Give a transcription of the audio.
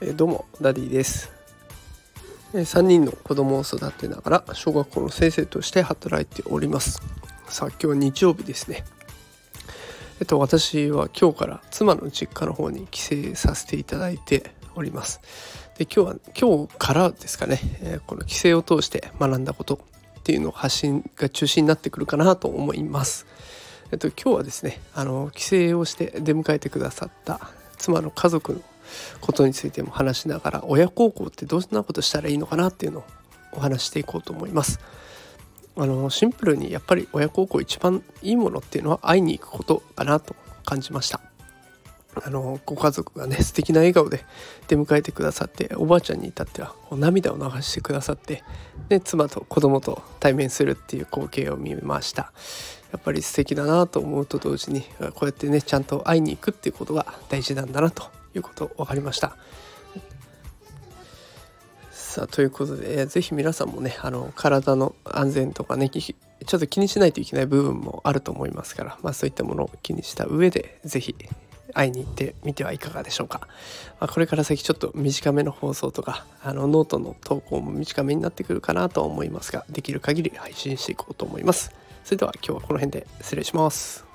えどうもダディです。3人の子供を育てながら小学校の先生として働いております。さあ今日は日曜日ですね。えっと私は今日から妻の実家の方に帰省させていただいております。で今日は今日からですかね、えこの帰省を通して学んだことっていうのを発信が中心になってくるかなと思います。えっと今日はですねあの帰省をして出迎えてくださった妻の家族のことについても話しながら親孝行ってどんなことしたらいいのかなっていうのをお話していこうと思います。あのシンプルにやっぱり親孝行一番いいものっていうのは会いに行くことかなと感じました。あのご家族がね素敵な笑顔で出迎えてくださっておばあちゃんに至っては涙を流してくださってで妻と子供と対面するっていう光景を見ましたやっぱり素敵だなと思うと同時にこうやってねちゃんと会いに行くっていうことが大事なんだなということ分かりました。さあということで是非皆さんもねあの体の安全とかねちょっと気にしないといけない部分もあると思いますから、まあ、そういったものを気にした上で是非会いに行ってみてはいかがでしょうか、まあ、これから先ちょっと短めの放送とかあのノートの投稿も短めになってくるかなと思いますができる限り配信していこうと思います。それでは今日はこの辺で失礼します。